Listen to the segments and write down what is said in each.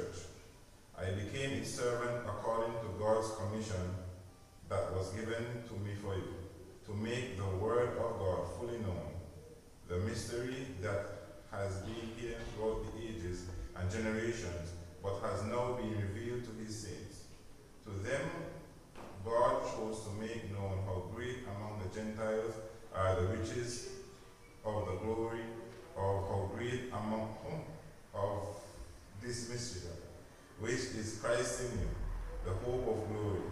church. I became its servant according to God's commission that was given to me for you, to make the word of God fully known, the mystery that has been hidden throughout the ages and generations, but has now been revealed to his saints. To them God chose to make known how great among the Gentiles are the riches of the glory of how great among whom of this mystery, which is Christ in you, the hope of glory.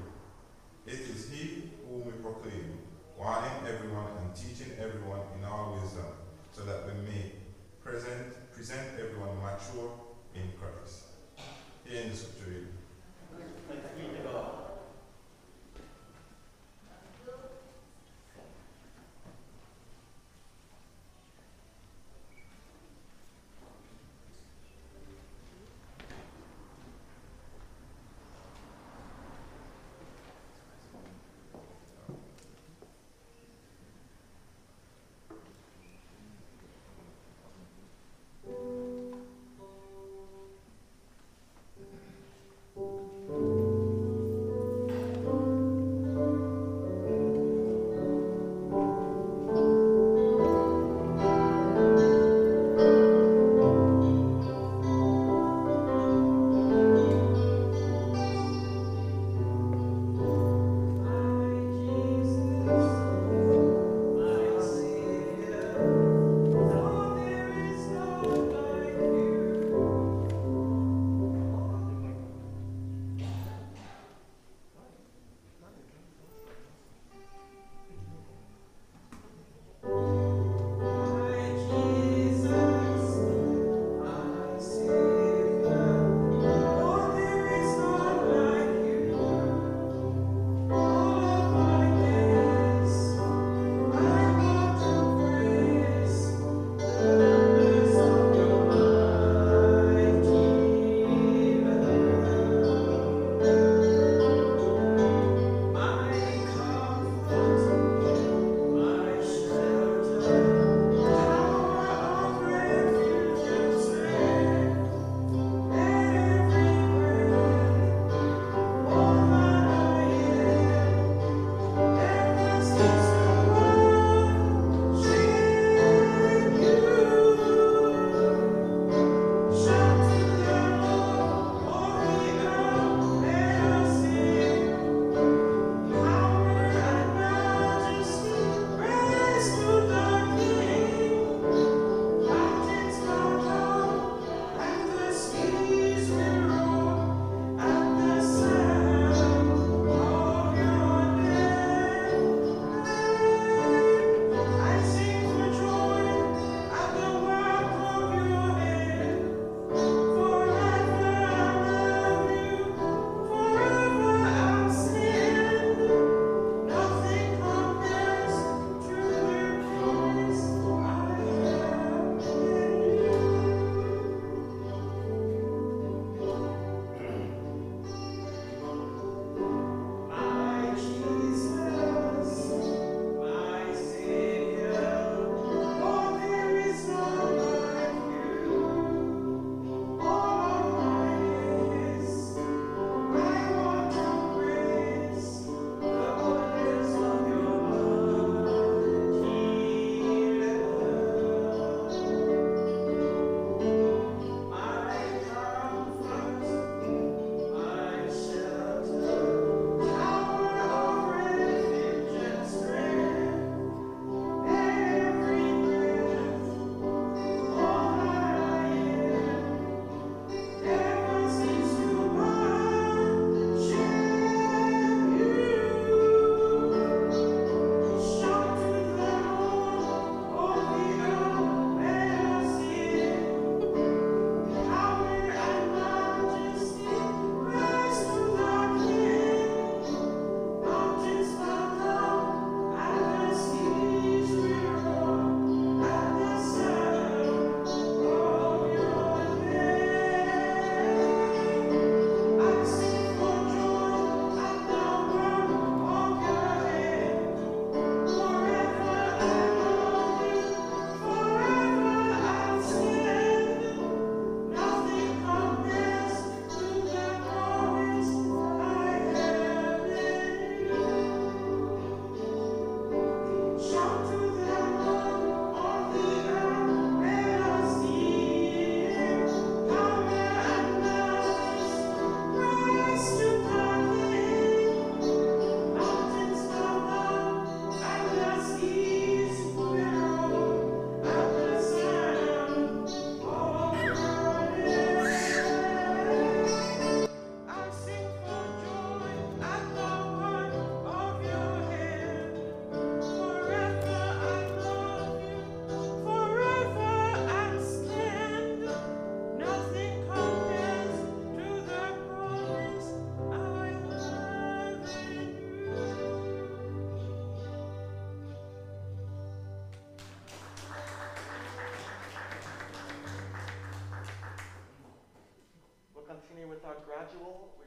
It is he whom we proclaim, warning everyone and teaching everyone in all wisdom, so that we may present present everyone mature in Christ. Here in the scripture reading. Gradual,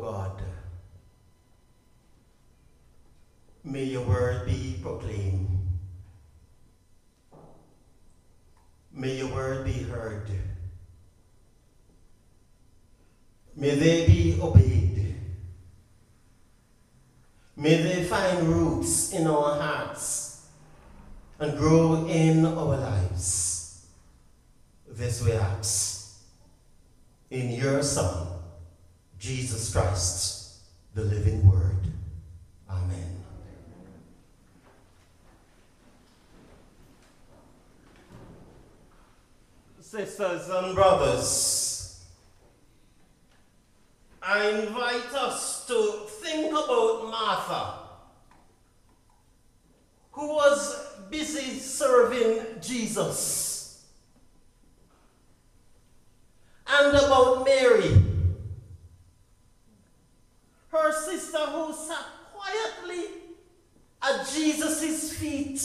God, may your word be proclaimed. May your word be heard. May they be obeyed. May they find roots in our hearts and grow in our lives. This we ask in your Son, Jesus Christ, the living Word. Amen. Sisters and brothers, I invite us to think about Martha, who was busy serving Jesus, and about Mary, her sister who sat quietly at Jesus' feet,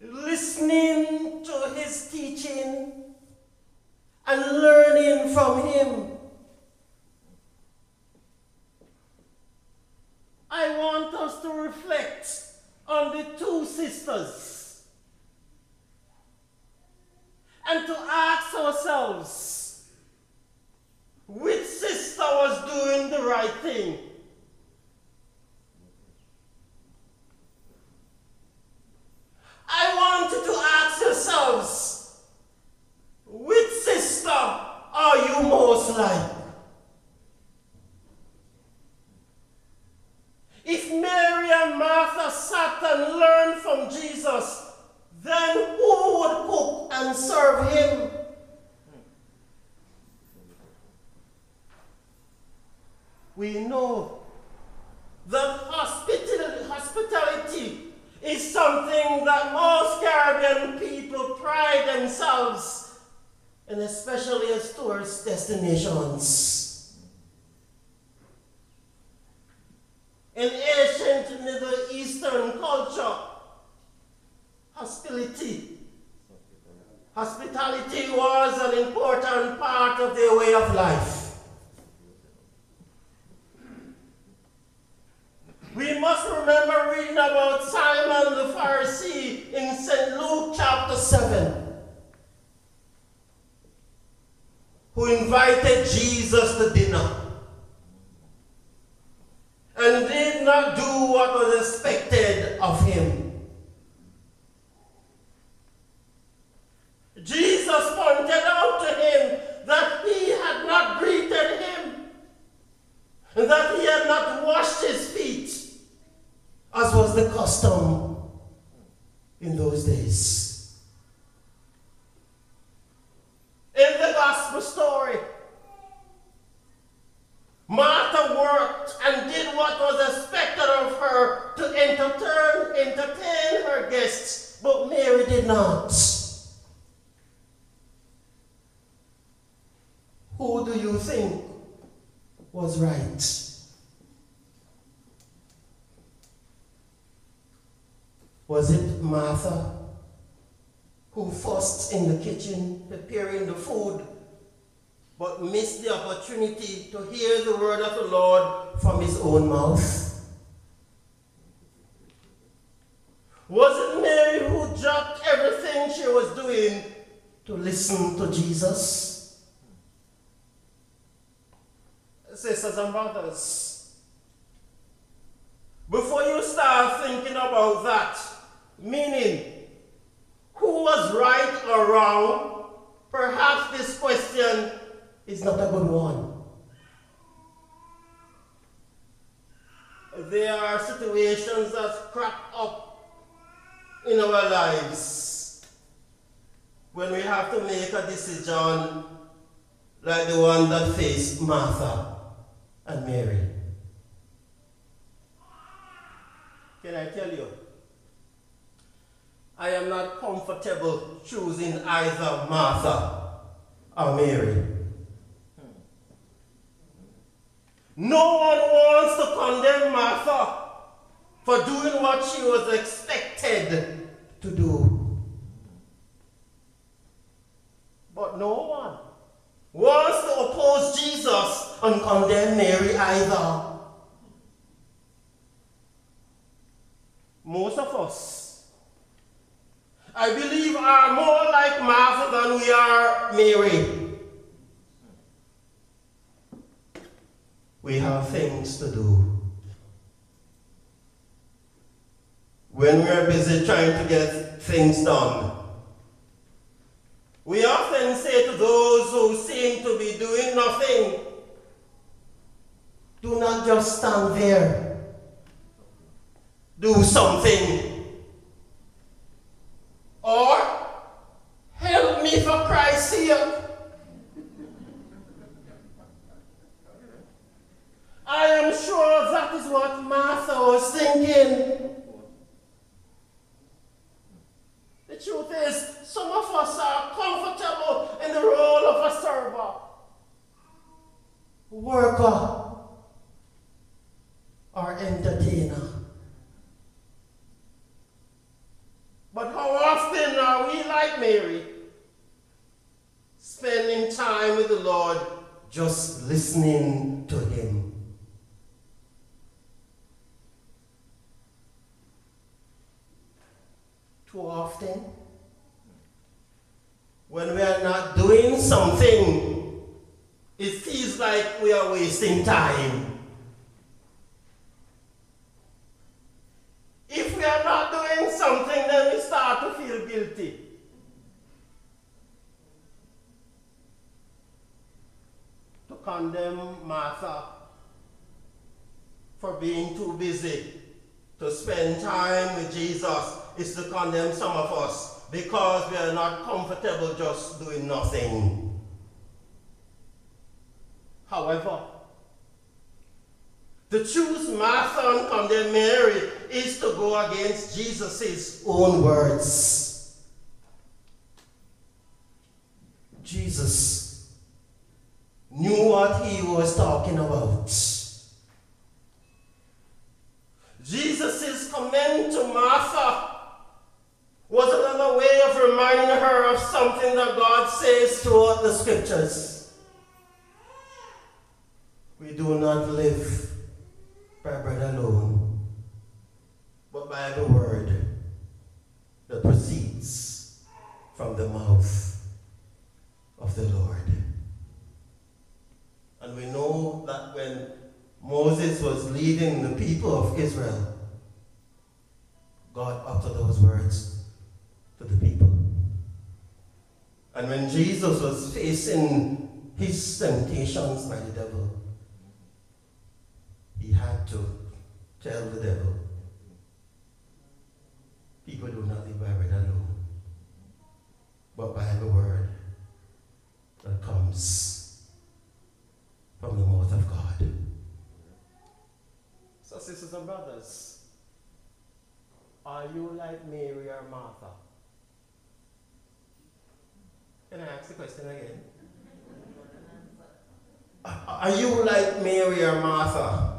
listening to his teaching and learning from him. I want us to reflect on the two sisters and to ask ourselves which sister was doing the right thing. I want to ask yourselves which sister are you most like? If Mary and Martha sat and learned from Jesus, then who would cook and serve him? We know that hospital- hospitality is something that most Caribbean people pride themselves in, especially as tourist destinations. In ancient Middle Eastern culture, hospitality, hospitality was an important part of their way of life. We must remember reading about Simon the Pharisee in St. Luke chapter 7, who invited Jesus to dinner and did not do what was expected of him. Jesus pointed out to him that he had not greeted custom in those days. In the gospel story, Martha worked and did what was expected of her to entertain, entertain her guests, but Mary did not. Who do you think was right? Was it Martha who fussed in the kitchen preparing the food but missed the opportunity to hear the word of the Lord from his own mouth? Was it Mary who dropped everything she was doing to listen to Jesus? Sisters before you start thinking about that, meaning who was right or wrong, perhaps this question is not a good one. There are situations that crop up in our lives when we have to make a decision like the one that faced Martha and Mary. Can I tell you? I am not comfortable choosing either Martha or Mary. Hmm. No one wants to condemn Martha for doing what she was expected to do. But no one wants to oppose Jesus and condemn Mary either. Most of us, I believe, are more like Martha than we are Mary. We have things to do. When we are busy trying to get things done, we often say to those who seem to be doing nothing, do not just stand there. Do something. Or help me for Christ's sake. I am sure that is what Martha was thinking. The truth is, some of us are comfortable in the role of a server, worker, or entertainer. But how often are we like Mary, spending time with the Lord just listening to Him? Too often, when we are not doing something, it feels like we are wasting time. If we are not doing something, then we start to feel guilty. To condemn Martha for being too busy to spend time with Jesus is to condemn some of us because we are not comfortable just doing nothing. However, to choose Martha and condemn Mary is to go against Jesus' own words. Jesus knew what he was talking about. Jesus' comment to Martha was another way of reminding her of something that God says throughout the scriptures. We do not live by bread alone, but by the word that proceeds from the mouth of the Lord. And we know that when Moses was leading the people of Israel, God uttered those words to the people. And when Jesus facing his temptations by the devil, he had to tell the devil, people do not live by bread alone, but by the word that comes from the mouth of God. So, sisters and brothers, are you like Mary or Martha? Can I ask the question again? Are you like Mary or Martha?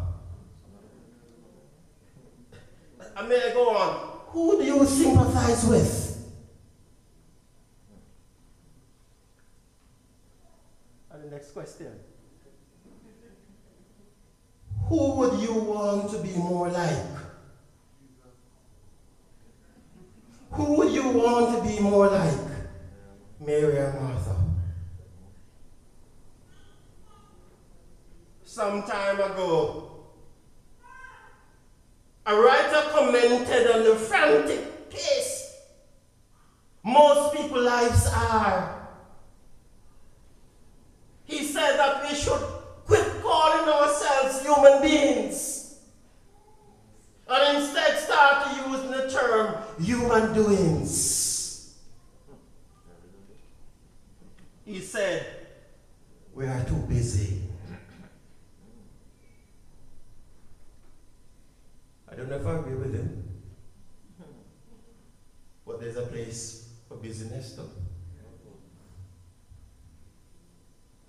I mean, I go on. Who do you sympathize with? And the next question. Who would you want to be more like? Who would you want to be more like? Mary and Martha? Some time ago, a writer commented on the frantic pace most people's lives are. He said that we should quit calling ourselves human beings and instead start use the term human doings. He said, We are too busy. I don't know if I agree with him. But there's a place for busyness though.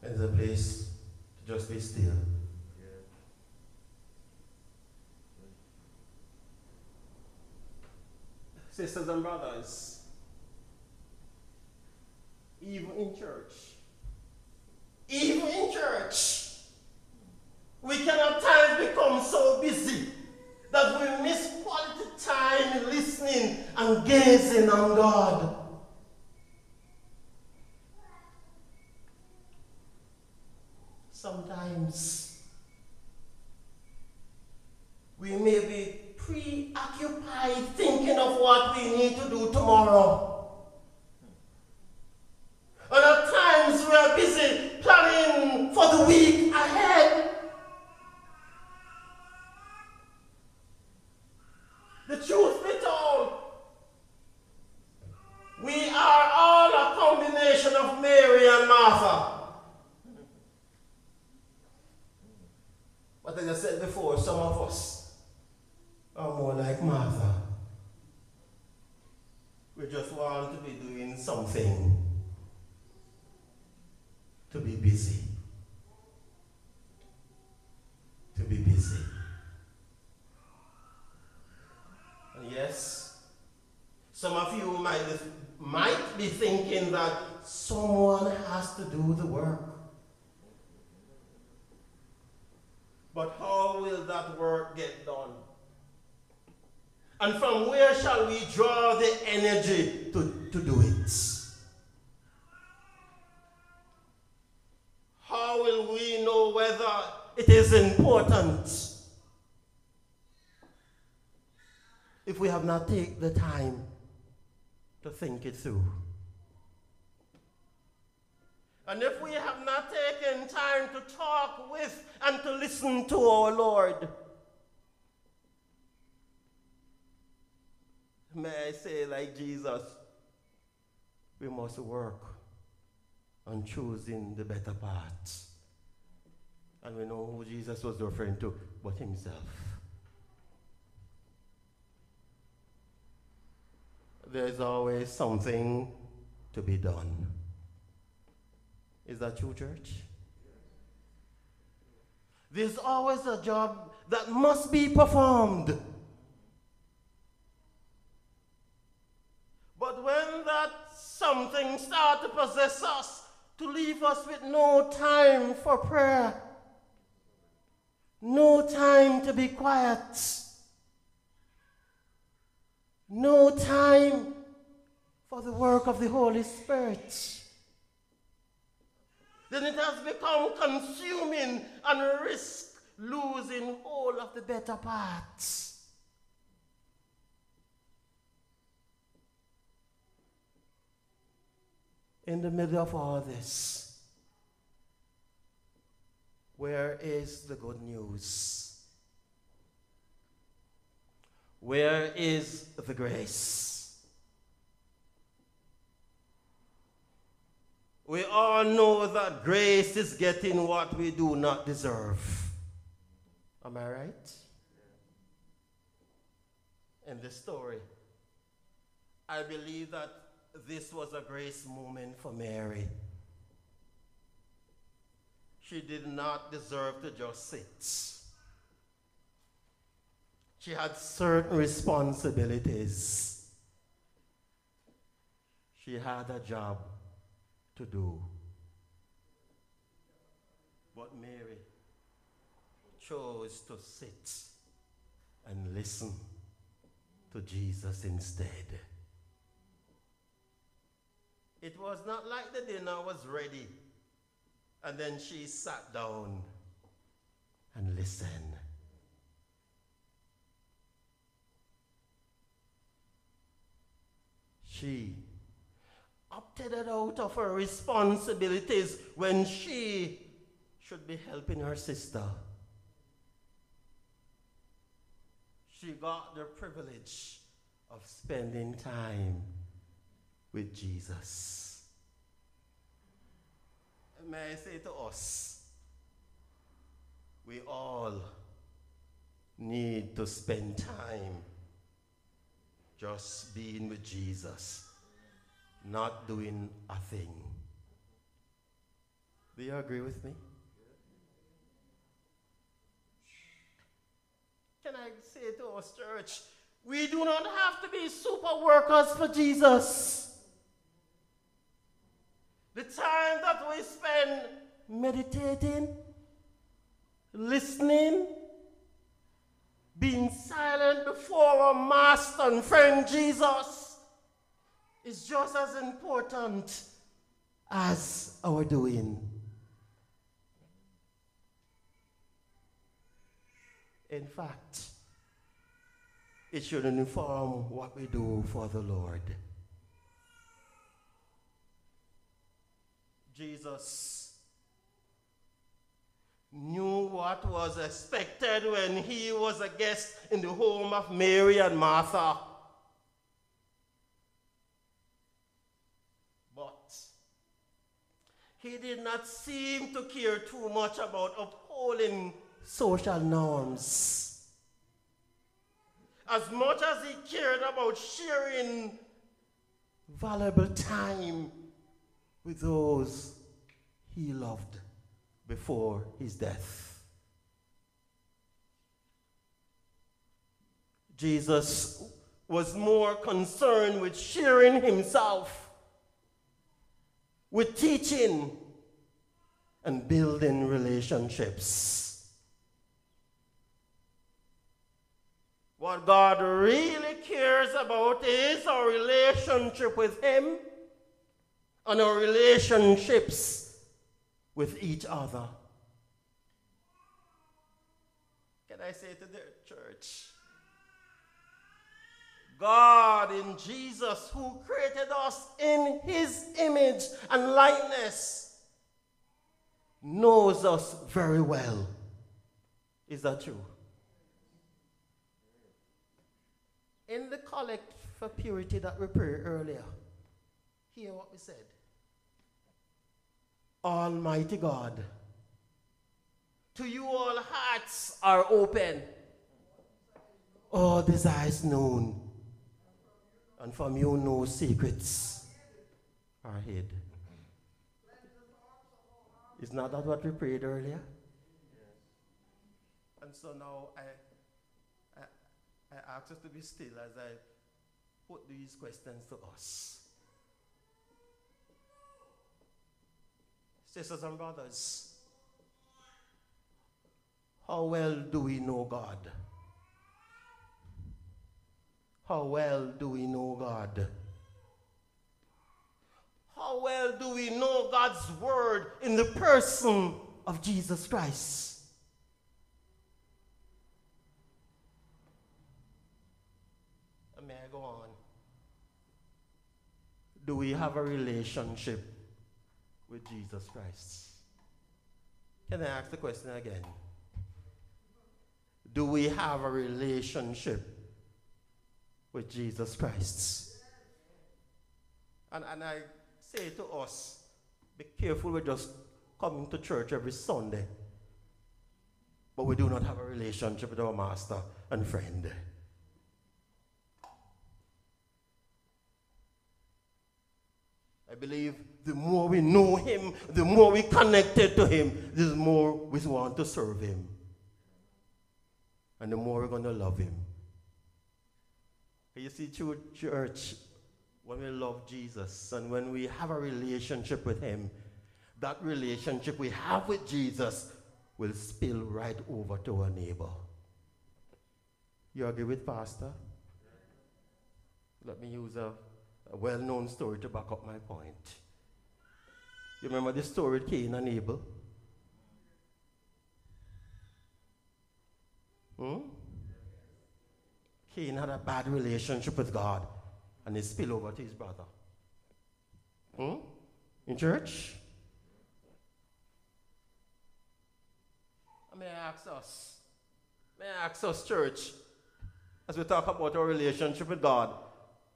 There's a place to just be still. Sisters and brothers, even in church, even in church, we can at times become so busy that we miss quality time listening and gazing on God. Sometimes we may be preoccupied thinking of what we need to do tomorrow. And at times we are busy planning for the week ahead. The truth be told, we are all a combination of Mary and Martha. But as I said before, some of us are more like Martha. We just want to be doing something to be busy. To be busy. And yes, some of you might, might be thinking that someone has to do the work. But how will that work get done? And from where shall we draw the energy to, to do it? How will we know whether it important if we have not taken the time to think it through? And if we have not taken time to talk with and to listen to our Lord, may I say, like Jesus, we must work on choosing the better part. And we know who Jesus was referring to, but himself. There's always something to be done. Is that true, church? There's always a job that must be performed. But when that something starts to possess us, to leave us with no time for prayer, no time to be quiet, no time for the work of the Holy Spirit then it has become consuming and risk losing all of the better parts. In the middle of all this, where is the good news? Where is the grace? We all know that grace is getting what we do not deserve. Am I right? In this story, I believe that this was a grace moment for Mary. She did not deserve to just sit. She had certain responsibilities. She had a job to do. But Mary chose to sit and listen to Jesus instead. It was not like the dinner was ready and then she sat down and listened. She opted out of her responsibilities when she should be helping her sister. She got the privilege of spending time with Jesus. May I say to us, we all need to spend time just being with Jesus, not doing a thing. Do you agree with me? Can I say to us, church, we do not have to be super workers for Jesus. The time that we spend meditating, listening, being silent before our master and friend Jesus is just as important as our doing. In fact, it should inform what we do for the Lord. Jesus knew what was expected when he was a guest in the home of Mary and Martha. But he did not seem to care too much about upholding social norms. As much as he cared about sharing valuable time with those he loved before his death. Jesus was more concerned with sharing himself, with teaching, and building relationships. What God really cares about is our relationship with Him and our relationships with each other. Can I say to the church? God in Jesus, who created us in his image and likeness, knows us very well. Is that true? In the collect for purity that we prayed earlier, hear what we said. Almighty God. To you, all hearts are open, all desires known, and from you, no secrets are hid. Is not that what we prayed earlier? And so now I, I, I ask us to be still as I put these questions to us. Sisters and brothers, how well do we know God? How well do we know God? How well do we know God's word in the person of Jesus Christ? May I go on? Do we have a relationship with Jesus Christ? Can I ask the question again? Do we have a relationship with Jesus Christ? And, and I say to us, be careful with just coming to church every Sunday, but we do not have a relationship with our master and friend. I believe the more we know him, the more we connected to him, the more we want to serve him. And the more we're going to love him. You see, true church, when we love Jesus and when we have a relationship with him, that relationship we have with Jesus will spill right over to our neighbor. You agree with Pastor? Let me use a a well known story to back up my point. You remember the story of Cain and Abel? Hmm? Cain had a bad relationship with God and it spilled over to his brother. Hmm? In church? May I ask us? May I ask us, church, as we talk about our relationship with God,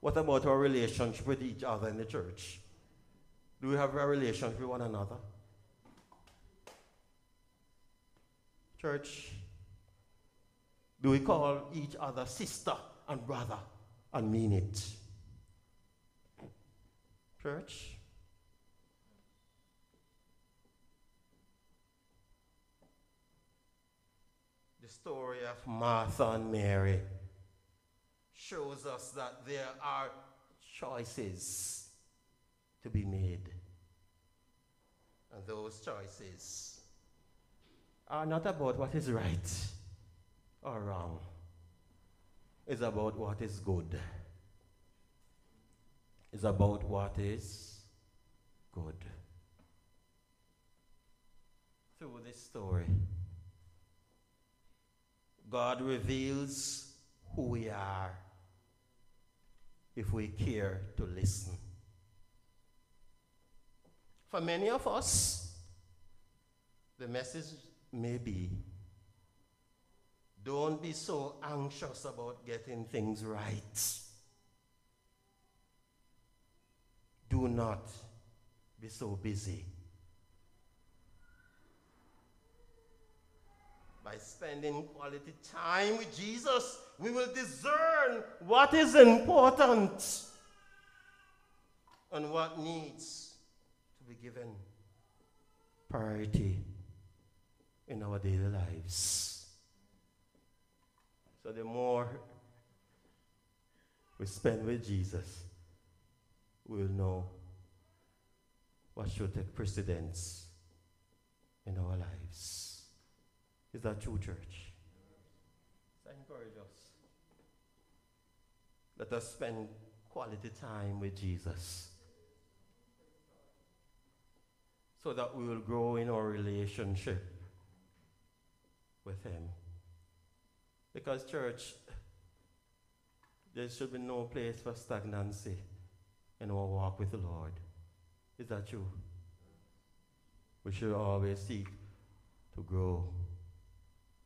what about our relationship with each other in the church? Do we have a relationship with one another? Church, do we call each other sister and brother and mean it? Church? The story of Martha and Mary shows us that there are choices to be made. Those choices are not about what is right or wrong, it's about what is good. It's about what is good. Through this story, God reveals who we are if we care to listen. For many of us, the message may be don't be so anxious about getting things right. Do not be so busy. By spending quality time with Jesus, we will discern what is important and what needs be given priority in our daily lives. So the more we spend with Jesus, we'll know what should take precedence in our lives. Is that true, church? So encourage us. Let us spend quality time with Jesus so that we will grow in our relationship with Him. Because, church, there should be no place for stagnancy in our walk with the Lord. Is that true? We should always seek to grow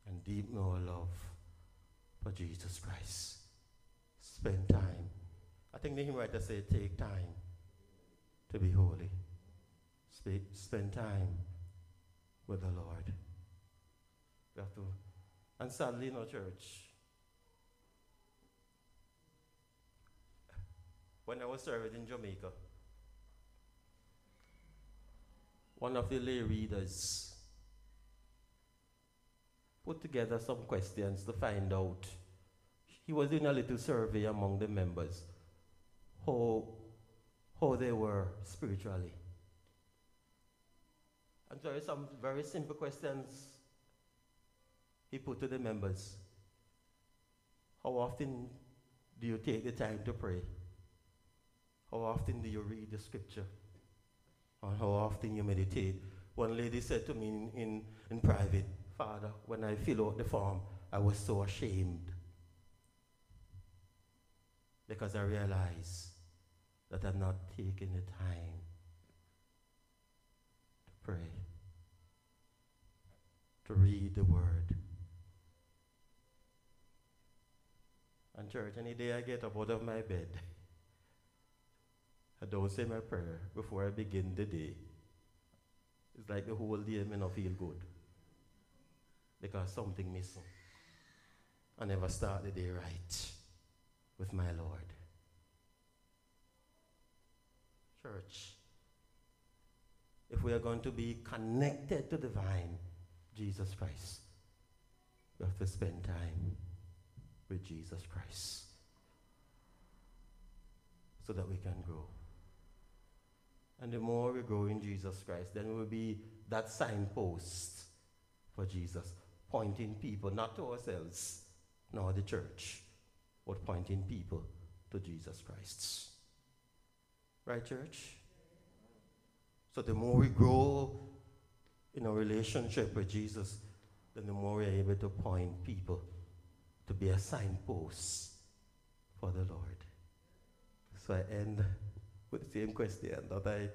and deepen our love for Jesus Christ. Spend time. I think the hymn writer said, take time to be holy. Sp- spend time with the Lord. We have to. And sadly, in our church, when I was serving in Jamaica, one of the lay readers put together some questions to find out. He was doing a little survey among the members how, how they were spiritually. And there are some very simple questions he put to the members. How often do you take the time to pray? How often do you read the scripture? And how often you meditate? One lady said to me in, in, in private, Father, when I fill out the form, I was so ashamed because I realized that I'm not taking the time to pray, to read the word. And church, any day I get up out of my bed, I don't say my prayer before I begin the day. It's like the whole day may not feel good because something missing. I never start the day right with my Lord. Church, if we are going to be connected to the vine, Jesus Christ, we have to spend time with Jesus Christ so that we can grow. And the more we grow in Jesus Christ, then we'll be that signpost for Jesus, pointing people not to ourselves, nor the church, but pointing people to Jesus Christ. Right, church? So the more we grow in our relationship with Jesus, then the more we're able to point people to be a signpost for the Lord. So I end with the same question that I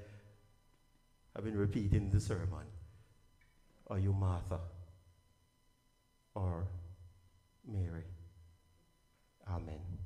have been repeating the sermon. Are you Martha or Mary? Amen.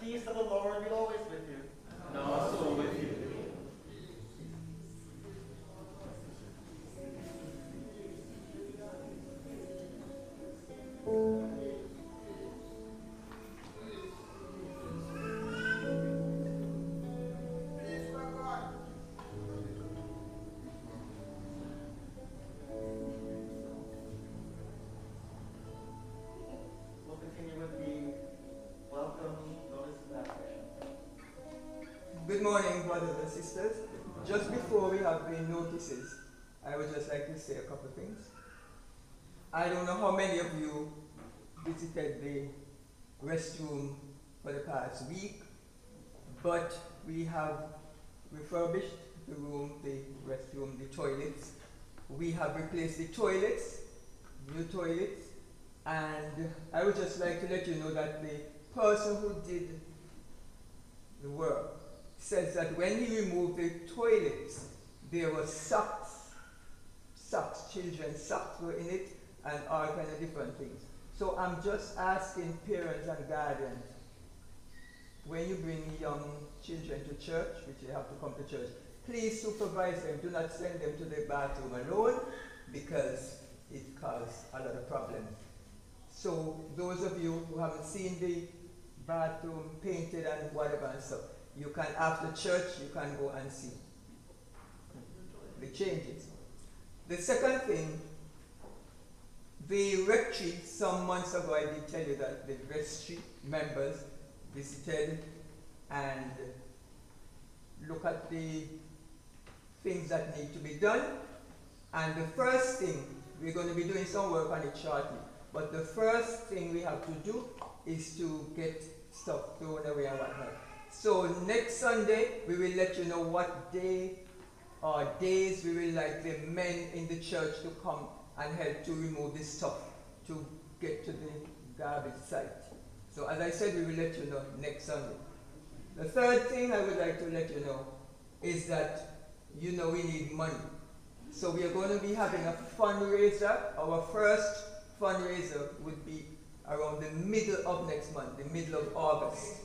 The peace of the Good morning, brothers and sisters. Just before we have the notices, I would just like to say a couple of things. I don't know how many of you visited the restroom for the past week, but we have refurbished the room, the restroom, the toilets. We have replaced the toilets, new toilets, and I would just like to let you know that the person who did the work says that when he removed the toilets, there were socks, socks, children's socks were in it, and all kind of different things. So I'm just asking parents and guardians, when you bring young children to church, which they have to come to church, please supervise them. Do not send them to the bathroom alone because it causes a lot of problems. So those of you who haven't seen the bathroom painted and whatever and stuff, you can after church you can go and see the changes. The second thing, the rectory some months ago I did tell you that the vestry members visited and look at the things that need to be done. And the first thing, we're going to be doing some work on it shortly, but the first thing we have to do is to get stuff thrown away and whatnot. So next Sunday, we will let you know what day or days we will like the men in the church to come and help to remove this stuff to get to the garbage site. So as I said, we will let you know next Sunday. The third thing I would like to let you know is that you know we need money. So we are going to be having a fundraiser. Our first fundraiser would be around the middle of next month, the middle of August.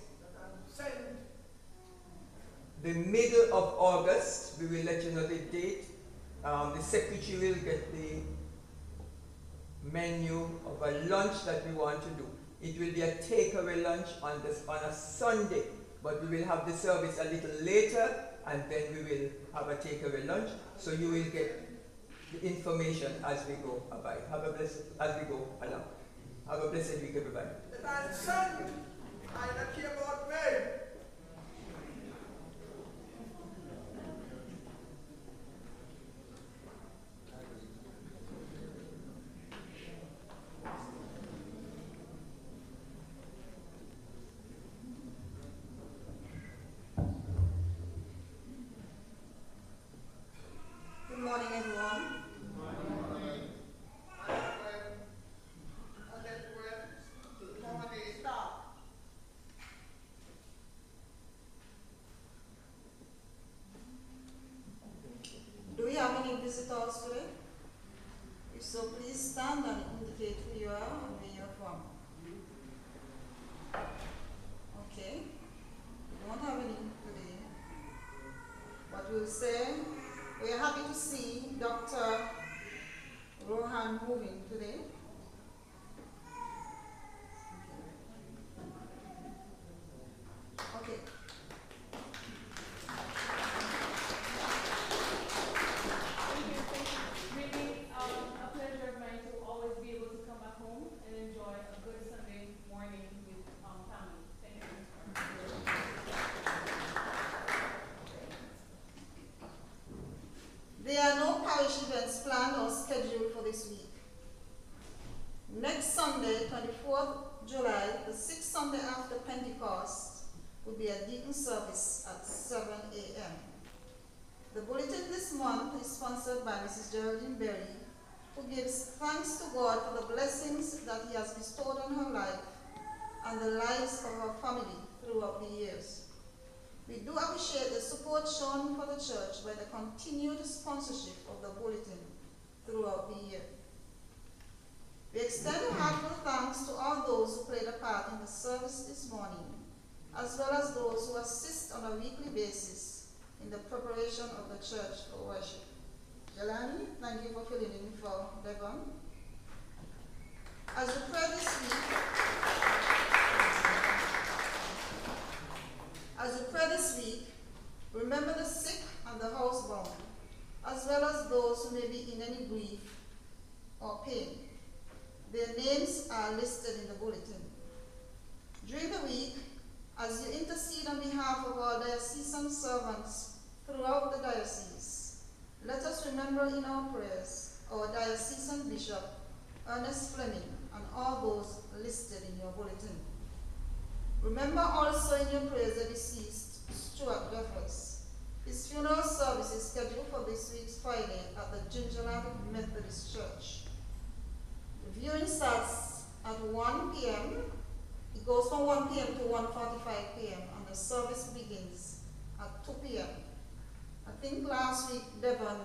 The middle of August, we will let you know the date. Um, the secretary will get the menu of a lunch that we want to do. It will be a takeaway lunch on this on a Sunday, but we will have the service a little later, and then we will have a takeaway lunch. So you will get the information as we go about. Have a blessed as we go along. Have a blessed week, everybody. My son, I don't care about me. Good morning, everyone. Do we have any visitors today? If so, please stand and indicate who you are and where you're from. Okay. We don't have any today. We are happy to see Dr. Rohan moving today. Okay. Thank you. Thank you. Really um, a pleasure of mine to always be this week. Next Sunday, 24th July, the sixth Sunday after Pentecost, will be a deacon service at 7 a.m. The bulletin this month is sponsored by Mrs. Geraldine Berry, who gives thanks to God for the blessings that He has bestowed on her life and the lives of her family throughout the years. We do appreciate the support shown for the church by the continued sponsorship of the bulletin throughout the year. We extend a heartfelt thanks to all those who played a part in the service this morning, as well as those who assist on a weekly basis in the preparation of the church for worship. Jelani, thank you for filling in for Devon. As we pray this week, as we pray this week, remember the sick and the housebound, as well as those who may be in any grief or pain. Their names are listed in the bulletin. During the week, as you intercede on behalf of our diocesan servants throughout the diocese, let us remember in our prayers our diocesan bishop, Ernest Fleming, and all those listed in your bulletin. Remember also in your prayers the deceased Stuart Jeffers. His funeral service is scheduled for this week's Friday at the Gingerland Methodist Church. The viewing starts at 1 p.m. Goes from 1 p.m. to 1.45 p.m. and the service begins at 2 p.m. I think last week Devon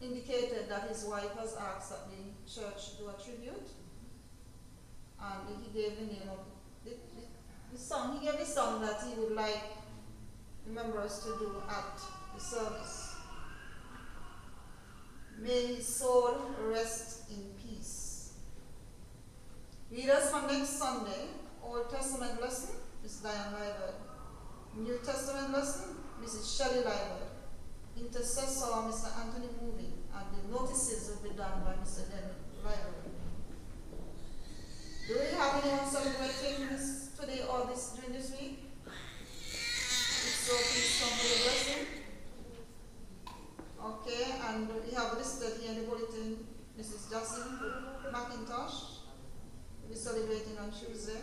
indicated that his wife has asked that the church do a tribute and he gave the name of the, the, the song, he gave the song that he would like the members to do at the service. May his soul rest in peace. Readers for next Sunday, Old Testament lesson, Miss Diane Liburd. New Testament lesson, Mrs. Shelley Liburd. Intercessor, Mr. Anthony Moving, and the notices will be done by Mr. Denny Liburd. Do we have anyone celebrating this today or this during this week? If so, please come for the blessing. Okay, and we have listed here in the bulletin Mrs. Justin McIntosh. We'll be celebrating on Tuesday.